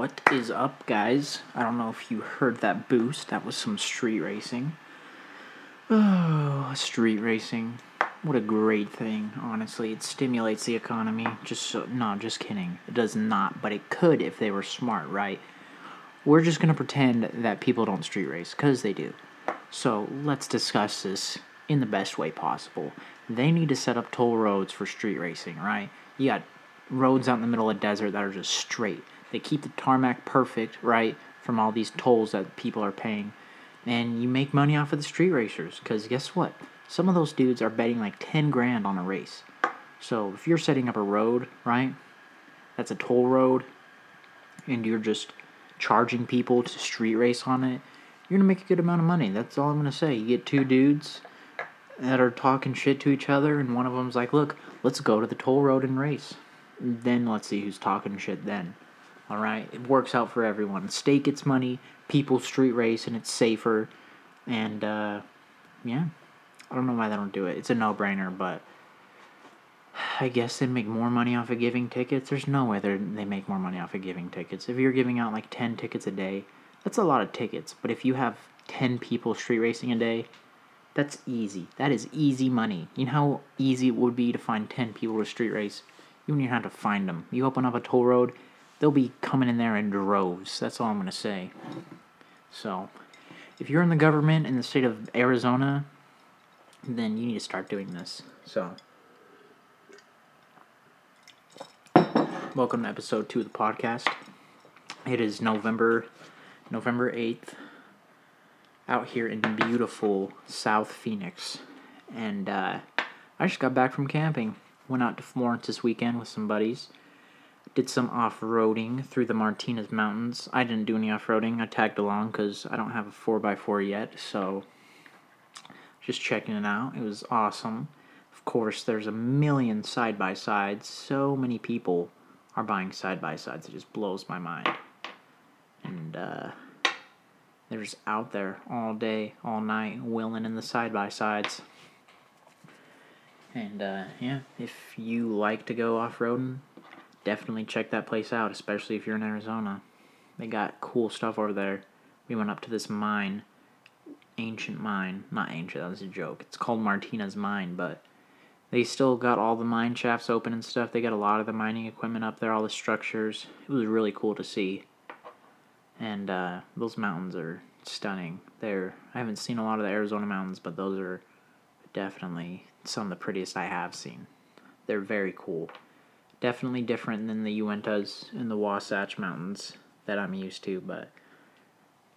What is up, guys? I don't know if you heard that boost. That was some street racing. Oh, street racing. What a great thing, honestly. It stimulates the economy. Just so, no, just kidding. It does not, but it could if they were smart, right? We're just going to pretend that people don't street race, because they do. So let's discuss this in the best way possible. They need to set up toll roads for street racing, right? You got roads out in the middle of the desert that are just straight. They keep the tarmac perfect, right, from all these tolls that people are paying. And you make money off of the street racers because guess what? Some of those dudes are betting like 10 grand on a race. So if you're setting up a road right that's a toll road and you're just charging people to street race on it you're gonna make a good amount of money. That's all i'm gonna say. You get two dudes that are talking shit to each other and one of them's like look let's go to the toll road and race. Then let's see who's talking shit then all right, it works out for everyone. State gets money, people street race, and it's safer. And uh, yeah, I don't know why they don't do it. It's a no-brainer, but I guess they make more money off of giving tickets. There's no way they they make more money off of giving tickets. If you're giving out like ten tickets a day, that's a lot of tickets. But if you have ten people street racing a day, that's easy. That is easy money. You know how easy it would be to find ten people to street race. You don't even have to find them. You open up a toll road they'll be coming in there in droves. That's all I'm going to say. So, if you're in the government in the state of Arizona, then you need to start doing this. So, welcome to episode 2 of the podcast. It is November November 8th out here in beautiful South Phoenix. And uh, I just got back from camping. Went out to Florence this weekend with some buddies did some off-roading through the Martinez Mountains. I didn't do any off-roading. I tagged along because I don't have a 4x4 yet, so just checking it out. It was awesome. Of course, there's a million side-by-sides. So many people are buying side-by-sides. It just blows my mind. And uh, they're just out there all day, all night, wheeling in the side-by-sides. And uh, yeah, if you like to go off-roading, definitely check that place out, especially if you're in Arizona. They got cool stuff over there. We went up to this mine, ancient mine. Not ancient, that was a joke. It's called Martinez Mine, but they still got all the mine shafts open and stuff. They got a lot of the mining equipment up there, all the structures. It was really cool to see. And uh, those mountains are stunning. They're I haven't seen a lot of the Arizona mountains, but those are definitely some of the prettiest I have seen. They're very cool. Definitely different than the Uintas and the Wasatch Mountains that I'm used to, but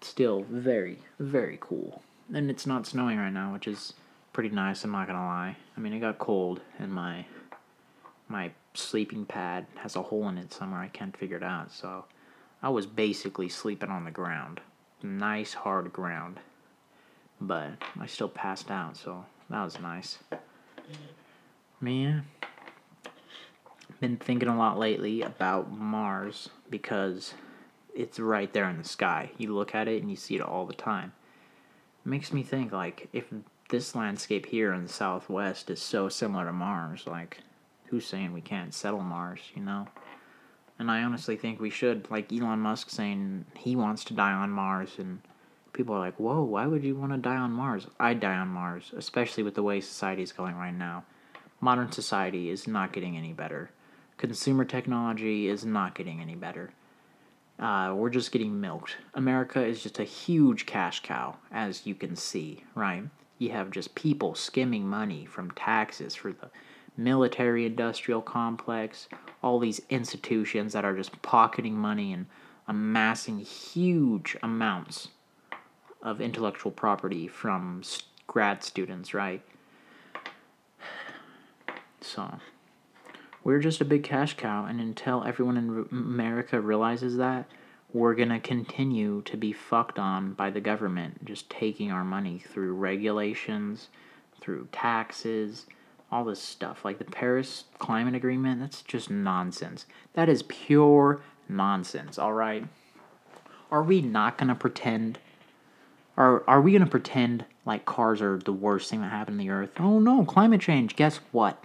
still very, very cool. And it's not snowing right now, which is pretty nice, I'm not gonna lie. I mean, it got cold, and my my sleeping pad has a hole in it somewhere. I can't figure it out, so I was basically sleeping on the ground. Nice, hard ground. But I still passed out, so that was nice. Man, been thinking a lot lately about Mars because it's right there in the sky. You look at it and you see it all the time. It makes me think like if this landscape here in the southwest is so similar to Mars, like who's saying we can't settle Mars, you know? And I honestly think we should, like Elon Musk saying he wants to die on Mars and people are like, "Whoa, why would you want to die on Mars?" I'd die on Mars, especially with the way society is going right now. Modern society is not getting any better consumer technology is not getting any better. Uh, we're just getting milked. America is just a huge cash cow, as you can see, right? You have just people skimming money from taxes for the military industrial complex, all these institutions that are just pocketing money and amassing huge amounts of intellectual property from grad students, right? So, we're just a big cash cow, and until everyone in America realizes that, we're going to continue to be fucked on by the government, just taking our money through regulations, through taxes, all this stuff. Like the Paris Climate Agreement, that's just nonsense. That is pure nonsense, all right? Are we not going to pretend? Are, are we going to pretend like cars are the worst thing that happened to the earth? Oh no, climate change. Guess what?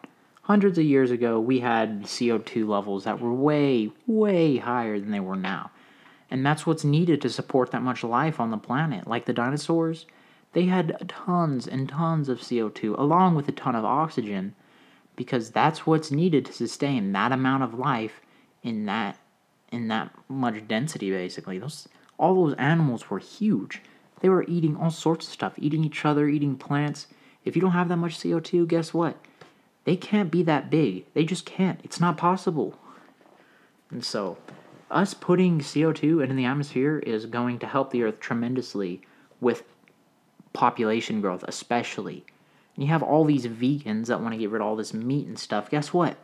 Hundreds of years ago, we had CO2 levels that were way, way higher than they were now. And that's what's needed to support that much life on the planet. Like the dinosaurs, they had tons and tons of CO2 along with a ton of oxygen because that's what's needed to sustain that amount of life in that in that much density basically. Those all those animals were huge. They were eating all sorts of stuff, eating each other, eating plants. If you don't have that much CO2, guess what? They can't be that big. They just can't. It's not possible. And so, us putting CO2 into the atmosphere is going to help the earth tremendously with population growth, especially. And you have all these vegans that want to get rid of all this meat and stuff. Guess what?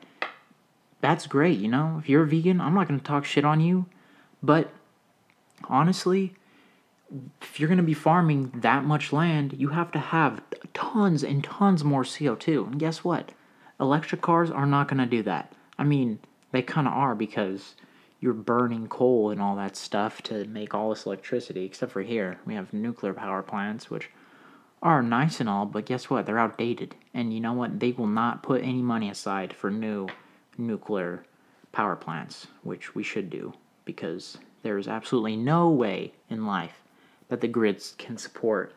That's great, you know? If you're a vegan, I'm not going to talk shit on you. But honestly, if you're going to be farming that much land, you have to have tons and tons more CO2. And guess what? Electric cars are not going to do that. I mean, they kind of are because you're burning coal and all that stuff to make all this electricity, except for here. We have nuclear power plants, which are nice and all, but guess what? They're outdated. And you know what? They will not put any money aside for new nuclear power plants, which we should do because there is absolutely no way in life that the grids can support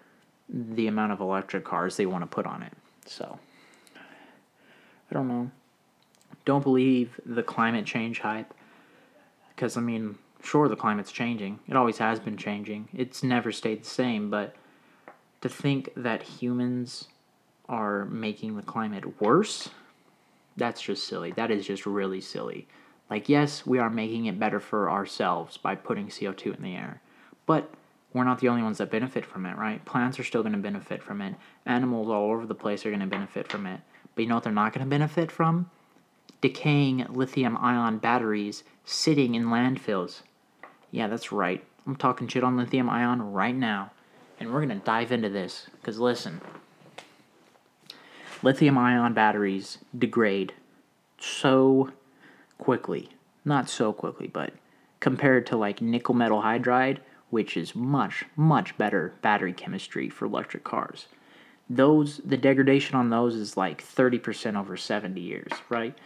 the amount of electric cars they want to put on it. So, I don't know. Don't believe the climate change hype. Because, I mean, sure, the climate's changing. It always has been changing. It's never stayed the same, but to think that humans are making the climate worse, that's just silly. That is just really silly. Like, yes, we are making it better for ourselves by putting CO2 in the air, but we're not the only ones that benefit from it, right? Plants are still going to benefit from it. Animals all over the place are going to benefit from it. But you know what they're not going to benefit from? Decaying lithium ion batteries sitting in landfills. Yeah, that's right. I'm talking shit on lithium ion right now. And we're going to dive into this. Because listen, lithium ion batteries degrade so quickly. Not so quickly, but compared to like nickel metal hydride, which is much, much better battery chemistry for electric cars. Those the degradation on those is like 30% over 70 years, right?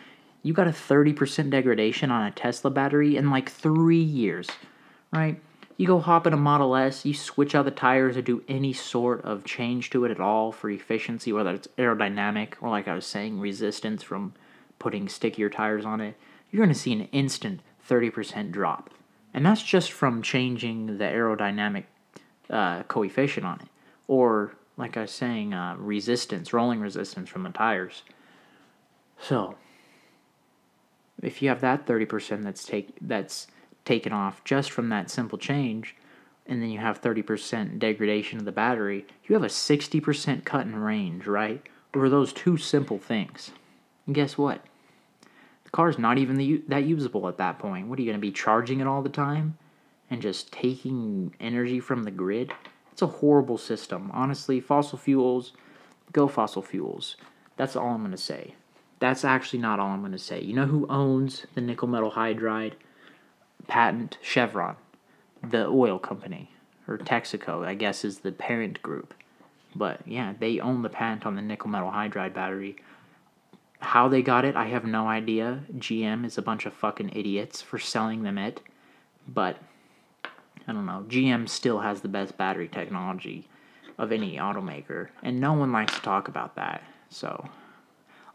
You got a 30% degradation on a Tesla battery in like 3 years, right? You go hop in a Model S, you switch out the tires or do any sort of change to it at all for efficiency, whether it's aerodynamic or like I was saying, resistance from putting stickier tires on it, you're going to see an instant 30% drop. And that's just from changing the aerodynamic uh, coefficient on it. Or, like I was saying, uh, resistance, rolling resistance from the tires. So, if you have that 30% that's, take, that's taken off just from that simple change, and then you have 30% degradation of the battery, you have a 60% cut in range, right? Over those two simple things. And guess what? The car's not even the, that usable at that point. What are you going to be charging it all the time and just taking energy from the grid? It's a horrible system. Honestly, fossil fuels, go fossil fuels. That's all I'm going to say. That's actually not all I'm going to say. You know who owns the nickel metal hydride patent? Chevron, the oil company, or Texaco, I guess, is the parent group. But yeah, they own the patent on the nickel metal hydride battery how they got it, I have no idea. GM is a bunch of fucking idiots for selling them it. But I don't know. GM still has the best battery technology of any automaker, and no one likes to talk about that. So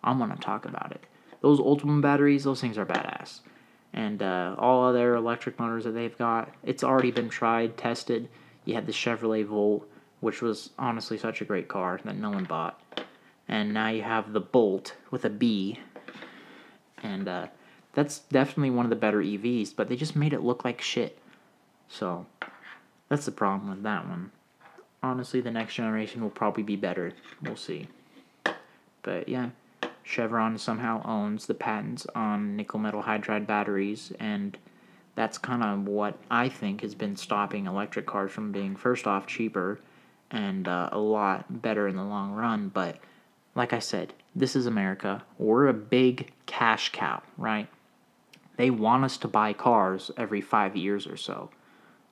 I'm gonna talk about it. Those Ultium batteries, those things are badass. And uh, all other electric motors that they've got, it's already been tried, tested. You had the Chevrolet Volt, which was honestly such a great car that no one bought and now you have the Bolt with a B, and uh, that's definitely one of the better EVs. But they just made it look like shit. So that's the problem with that one. Honestly, the next generation will probably be better. We'll see. But yeah, Chevron somehow owns the patents on nickel metal hydride batteries, and that's kind of what I think has been stopping electric cars from being, first off, cheaper and uh, a lot better in the long run. But like I said, this is America. We're a big cash cow, right? They want us to buy cars every five years or so.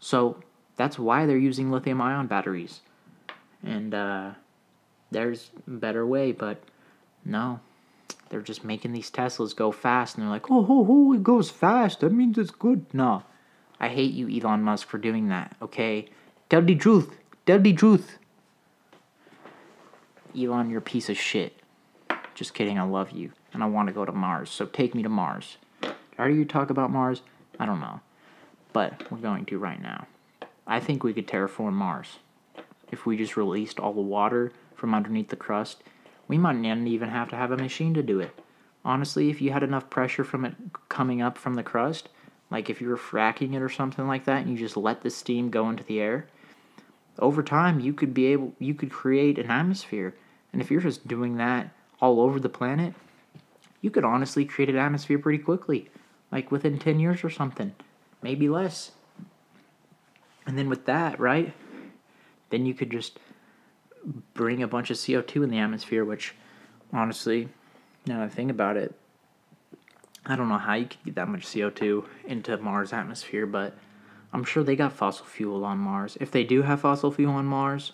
So that's why they're using lithium ion batteries. And uh, there's a better way, but no. They're just making these Teslas go fast, and they're like, oh, oh, oh, it goes fast. That means it's good. No. I hate you, Elon Musk, for doing that, okay? Tell the truth. Tell the truth. Elon, you're a piece of shit. Just kidding, I love you. And I want to go to Mars, so take me to Mars. Are you talk about Mars? I don't know. But we're going to right now. I think we could terraform Mars. If we just released all the water from underneath the crust, we might not even have to have a machine to do it. Honestly, if you had enough pressure from it coming up from the crust, like if you were fracking it or something like that, and you just let the steam go into the air, over time you could be able you could create an atmosphere. And if you're just doing that all over the planet, you could honestly create an atmosphere pretty quickly, like within 10 years or something, maybe less. And then with that, right? Then you could just bring a bunch of CO2 in the atmosphere, which honestly, now that I think about it, I don't know how you could get that much CO2 into Mars atmosphere, but I'm sure they got fossil fuel on Mars. If they do have fossil fuel on Mars,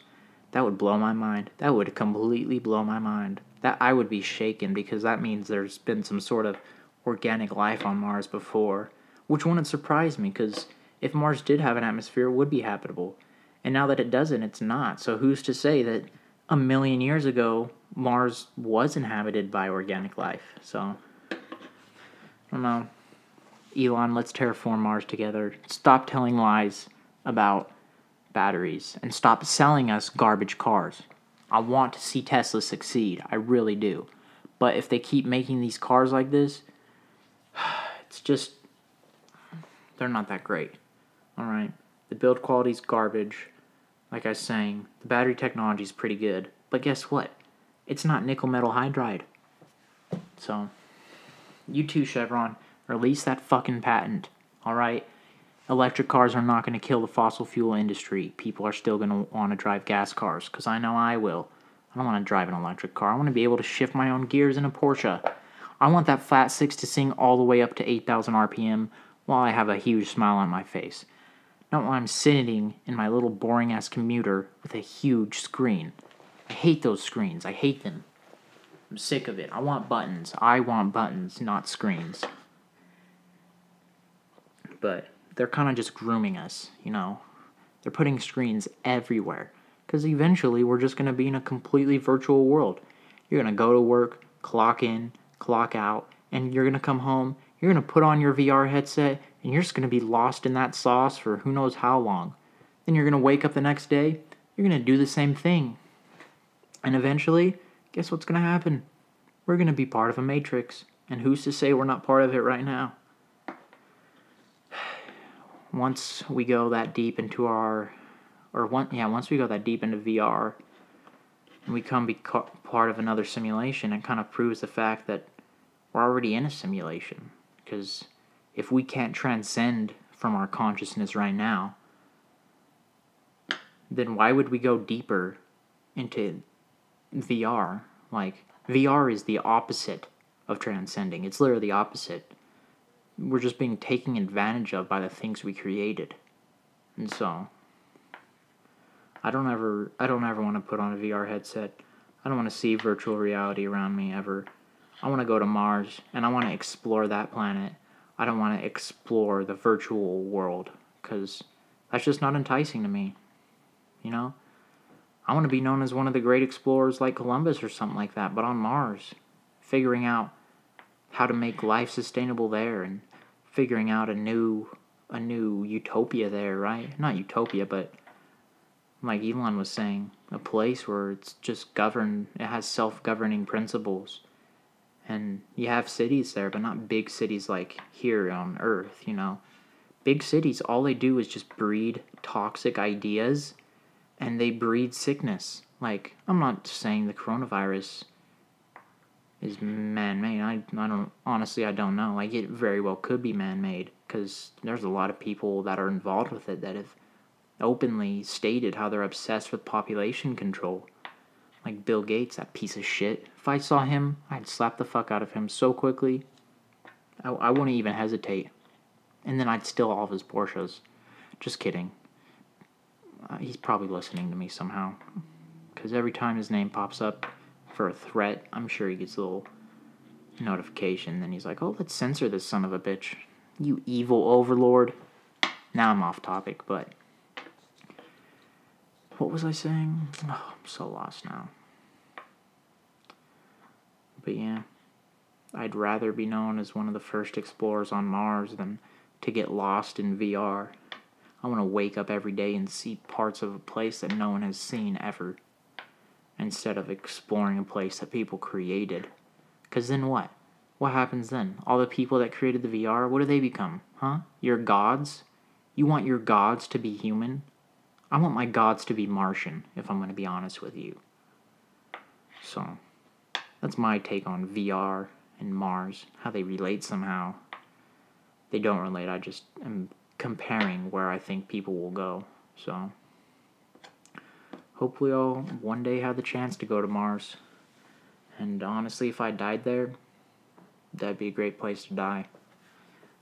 that would blow my mind. That would completely blow my mind. That I would be shaken because that means there's been some sort of organic life on Mars before, which wouldn't surprise me because if Mars did have an atmosphere, it would be habitable. And now that it doesn't, it's not. So who's to say that a million years ago Mars was inhabited by organic life? So I don't know. Elon, let's terraform Mars together. Stop telling lies about batteries and stop selling us garbage cars. I want to see Tesla succeed. I really do. But if they keep making these cars like this, it's just they're not that great. All right. The build quality's garbage. Like I was saying, the battery technology is pretty good. But guess what? It's not nickel metal hydride. So, you too, Chevron, release that fucking patent. All right? Electric cars are not going to kill the fossil fuel industry. People are still going to want to drive gas cars because I know I will. I don't want to drive an electric car. I want to be able to shift my own gears in a Porsche. I want that flat six to sing all the way up to 8,000 RPM while I have a huge smile on my face. Not while I'm sitting in my little boring ass commuter with a huge screen. I hate those screens. I hate them. I'm sick of it. I want buttons. I want buttons, not screens. But they're kind of just grooming us, you know. They're putting screens everywhere. Because eventually we're just going to be in a completely virtual world. You're going to go to work, clock in, clock out, and you're going to come home. You're going to put on your VR headset, and you're just going to be lost in that sauce for who knows how long. Then you're going to wake up the next day, you're going to do the same thing. And eventually, guess what's going to happen? We're going to be part of a matrix. And who's to say we're not part of it right now? Once we go that deep into our, or one, yeah, once we go that deep into VR, and we come be part of another simulation, it kind of proves the fact that we're already in a simulation. Because if we can't transcend from our consciousness right now, then why would we go deeper into VR? Like, VR is the opposite of transcending. It's literally the opposite. We're just being taken advantage of by the things we created. And so I don't ever I don't ever want to put on a VR headset. I don't want to see virtual reality around me ever. I want to go to Mars and I want to explore that planet. I don't want to explore the virtual world cuz that's just not enticing to me. You know? I want to be known as one of the great explorers like Columbus or something like that, but on Mars, figuring out how to make life sustainable there and figuring out a new a new utopia there, right? Not utopia, but like Elon was saying, a place where it's just governed, it has self-governing principles. And you have cities there, but not big cities like here on Earth, you know. Big cities, all they do is just breed toxic ideas and they breed sickness. Like, I'm not saying the coronavirus is man made. I, I don't, honestly, I don't know. Like, it very well could be man made because there's a lot of people that are involved with it that have openly stated how they're obsessed with population control. Like Bill Gates, that piece of shit. If I saw him, I'd slap the fuck out of him so quickly. I, I wouldn't even hesitate. And then I'd steal all of his Porsches. Just kidding. Uh, he's probably listening to me somehow. Because every time his name pops up for a threat, I'm sure he gets a little notification. Then he's like, oh, let's censor this son of a bitch. You evil overlord. Now I'm off topic, but what was I saying? Oh, I'm so lost now. But yeah, I'd rather be known as one of the first explorers on Mars than to get lost in VR. I want to wake up every day and see parts of a place that no one has seen ever, instead of exploring a place that people created. Because then what? What happens then? All the people that created the VR, what do they become? Huh? Your gods? You want your gods to be human? I want my gods to be Martian, if I'm going to be honest with you. So, that's my take on VR and Mars, how they relate somehow. They don't relate, I just am comparing where I think people will go. So, hopefully, I'll one day have the chance to go to Mars. And honestly, if I died there, that'd be a great place to die.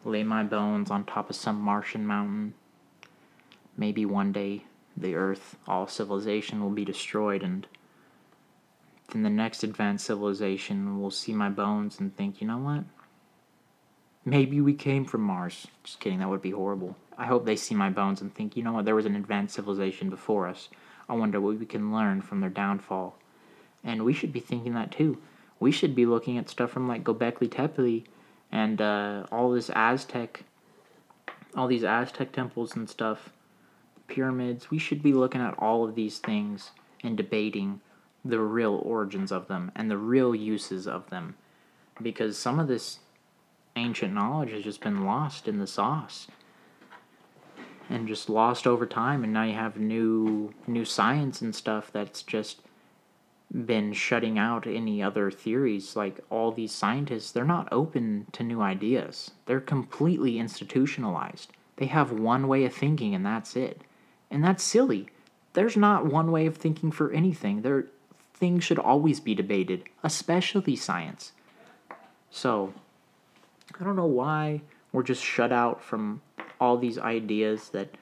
Lay my bones on top of some Martian mountain. Maybe one day the Earth, all civilization will be destroyed, and then the next advanced civilization will see my bones and think, you know what? Maybe we came from Mars. Just kidding, that would be horrible. I hope they see my bones and think, you know what, there was an advanced civilization before us. I wonder what we can learn from their downfall. And we should be thinking that too. We should be looking at stuff from like Gobekli Tepe and uh, all this Aztec, all these Aztec temples and stuff, pyramids. We should be looking at all of these things and debating the real origins of them and the real uses of them. Because some of this ancient knowledge has just been lost in the sauce and just lost over time. And now you have new new science and stuff that's just been shutting out any other theories. Like all these scientists they're not open to new ideas. They're completely institutionalized. They have one way of thinking and that's it and that's silly there's not one way of thinking for anything there things should always be debated especially science so I don't know why we're just shut out from all these ideas that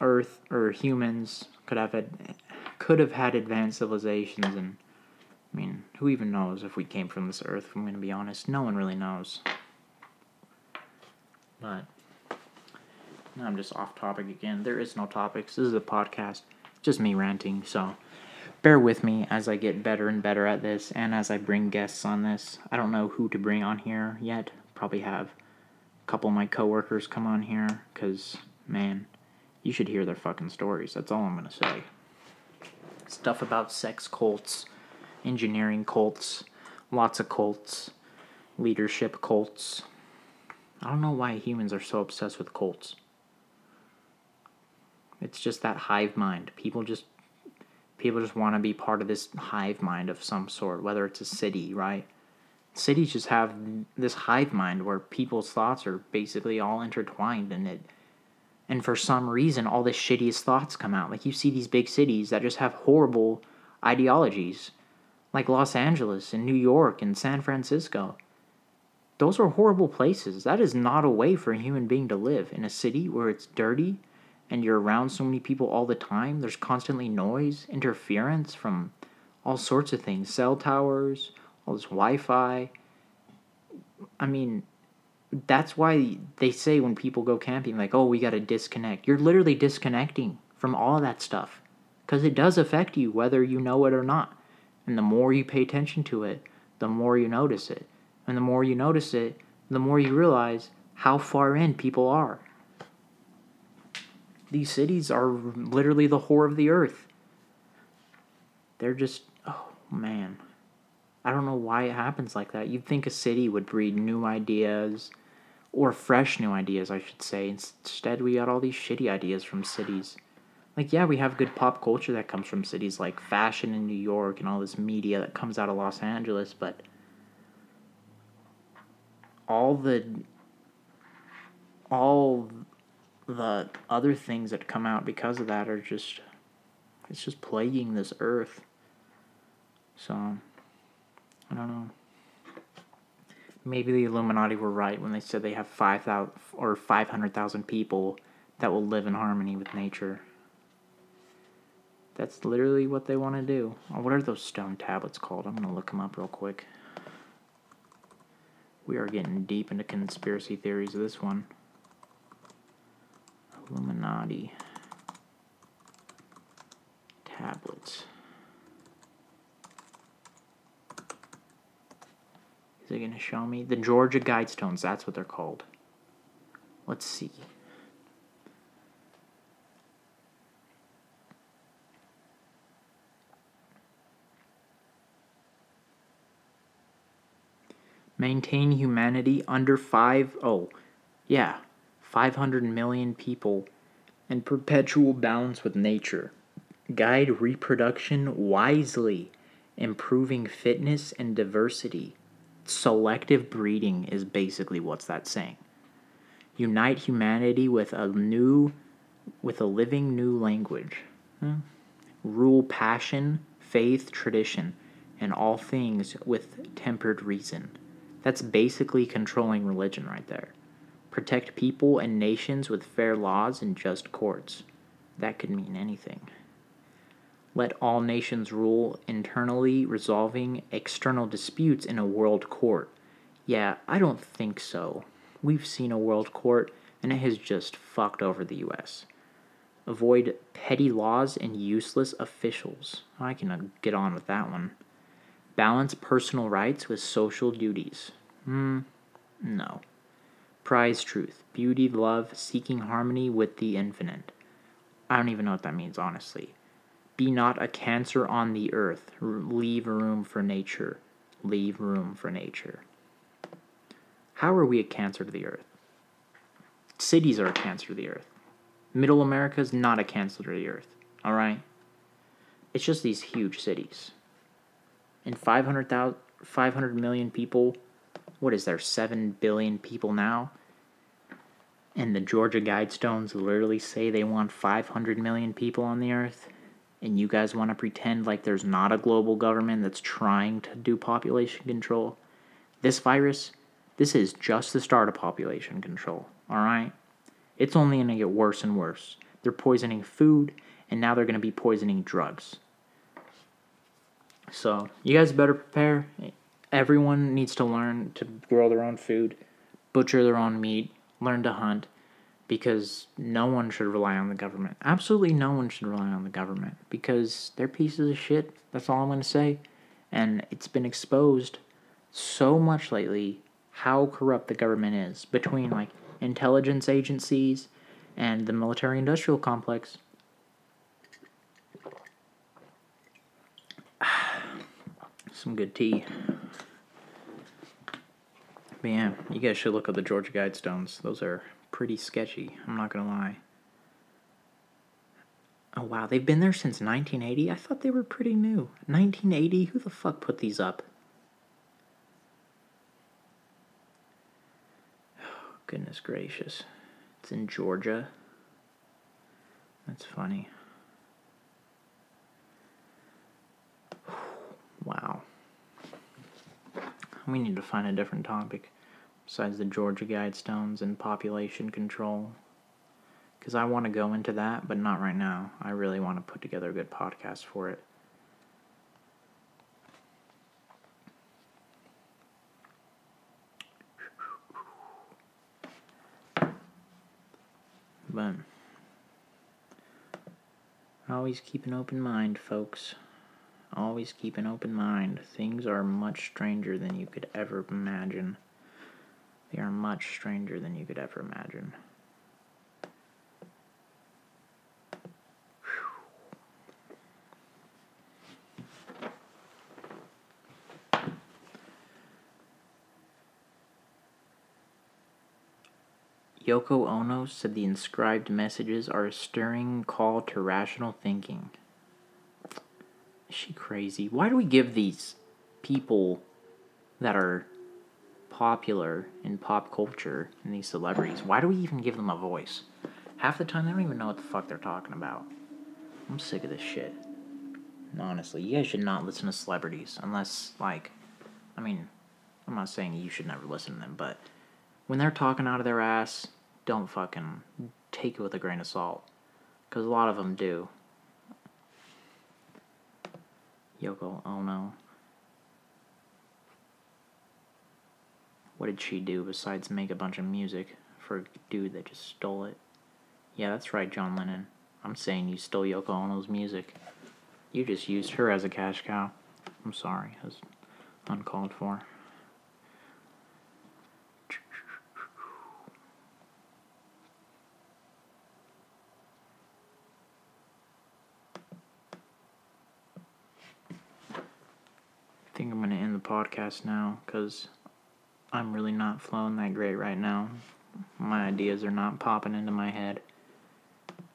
Earth or humans could have had, could have had advanced civilizations, and I mean, who even knows if we came from this Earth? If I'm going to be honest, no one really knows. But I'm just off topic again. There is no topics. This is a podcast, just me ranting. So bear with me as I get better and better at this, and as I bring guests on this. I don't know who to bring on here yet probably have a couple of my coworkers come on here because, man, you should hear their fucking stories. That's all I'm going to say. Stuff about sex cults, engineering cults, lots of cults, leadership cults. I don't know why humans are so obsessed with cults. It's just that hive mind. People just people just want to be part of this hive mind of some sort, whether it's a city, right? cities just have this hive mind where people's thoughts are basically all intertwined in it. And for some reason, all the shittiest thoughts come out. Like you see these big cities that just have horrible ideologies, like Los Angeles and New York and San Francisco. Those are horrible places. That is not a way for a human being to live in a city where it's dirty and you're around so many people all the time. There's constantly noise, interference from all sorts of things cell towers, all this Wi-Fi. I mean, that's why they say when people go camping, like, oh, we got to disconnect. You're literally disconnecting from all that stuff because it does affect you whether you know it or not. And the more you pay attention to it, the more you notice it. And the more you notice it, the more you realize how far in people are. These cities are literally the whore of the earth. They're just, oh man. I don't know why it happens like that. You'd think a city would breed new ideas, or fresh new ideas, I should say. Instead, we got all these shitty ideas from cities. Like, yeah, we have good pop culture that comes from cities like fashion in New York and all this media that comes out of Los Angeles, but all the all the other things that come out because of that are just it's just plaguing this earth. So I don't know. Maybe the Illuminati were right when they said they have 5,000 or 500,000 people that will live in harmony with nature. That's literally what they want to do. Oh, what are those stone tablets called? I'm going to look them up real quick. We are getting deep into conspiracy theories of this one. Illuminati tablets. Is it going to show me? The Georgia Guidestones, that's what they're called. Let's see. Maintain humanity under five oh, yeah, 500 million people in perpetual balance with nature. Guide reproduction wisely, improving fitness and diversity. Selective breeding is basically what's that saying. Unite humanity with a new, with a living new language. Hmm. Rule passion, faith, tradition, and all things with tempered reason. That's basically controlling religion right there. Protect people and nations with fair laws and just courts. That could mean anything. Let all nations rule internally, resolving external disputes in a world court. Yeah, I don't think so. We've seen a world court, and it has just fucked over the US. Avoid petty laws and useless officials. I can get on with that one. Balance personal rights with social duties. Hmm, no. Prize truth, beauty, love, seeking harmony with the infinite. I don't even know what that means, honestly. Be not a cancer on the earth. Leave room for nature. Leave room for nature. How are we a cancer to the earth? Cities are a cancer to the earth. Middle America is not a cancer to the earth. All right? It's just these huge cities. And 500, 500 million people, what is there, 7 billion people now? And the Georgia Guidestones literally say they want 500 million people on the earth. And you guys want to pretend like there's not a global government that's trying to do population control. This virus, this is just the start of population control, all right? It's only going to get worse and worse. They're poisoning food, and now they're going to be poisoning drugs. So, you guys better prepare. Everyone needs to learn to grow their own food, butcher their own meat, learn to hunt, because no one should rely on the government. Absolutely no one should rely on the government because they're pieces of shit. That's all I'm going to say. And it's been exposed so much lately how corrupt the government is between like intelligence agencies and the military industrial complex. Some good tea. But yeah, you guys should look up the Georgia Guidestones. Those are pretty sketchy, I'm not gonna lie. Oh wow, they've been there since 1980? I thought they were pretty new. 1980? Who the fuck put these up? Oh, goodness gracious. It's in Georgia. That's funny. Wow. We need to find a different topic besides the Georgia Guidestones and population control. Because I want to go into that, but not right now. I really want to put together a good podcast for it. But always keep an open mind, folks. Always keep an open mind. Things are much stranger than you could ever imagine. They are much stranger than you could ever imagine. Yoko Ono said the inscribed messages are a stirring call to rational thinking. Is she crazy? Why do we give these people that are popular in pop culture and these celebrities, why do we even give them a voice? Half the time, they don't even know what the fuck they're talking about. I'm sick of this shit. Honestly, you guys should not listen to celebrities unless, like, I mean, I'm not saying you should never listen to them, but when they're talking out of their ass, don't fucking take it with a grain of salt. Because a lot of them do. Yoko Ono. What did she do besides make a bunch of music for a dude that just stole it? Yeah, that's right, John Lennon. I'm saying you stole Yoko Ono's music. You just used her as a cash cow. I'm sorry. Was uncalled for. Think I'm going to end the podcast now because I'm really not flowing that great right now. My ideas are not popping into my head.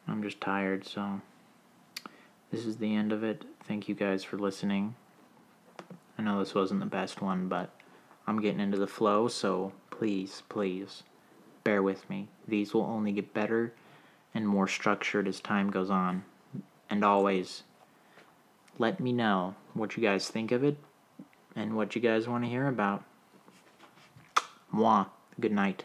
I'm just tired, so this is the end of it. Thank you guys for listening. I know this wasn't the best one, but I'm getting into the flow, so please, please bear with me. These will only get better and more structured as time goes on. And always let me know what you guys think of it and what you guys want to hear about. Mwah. Good night.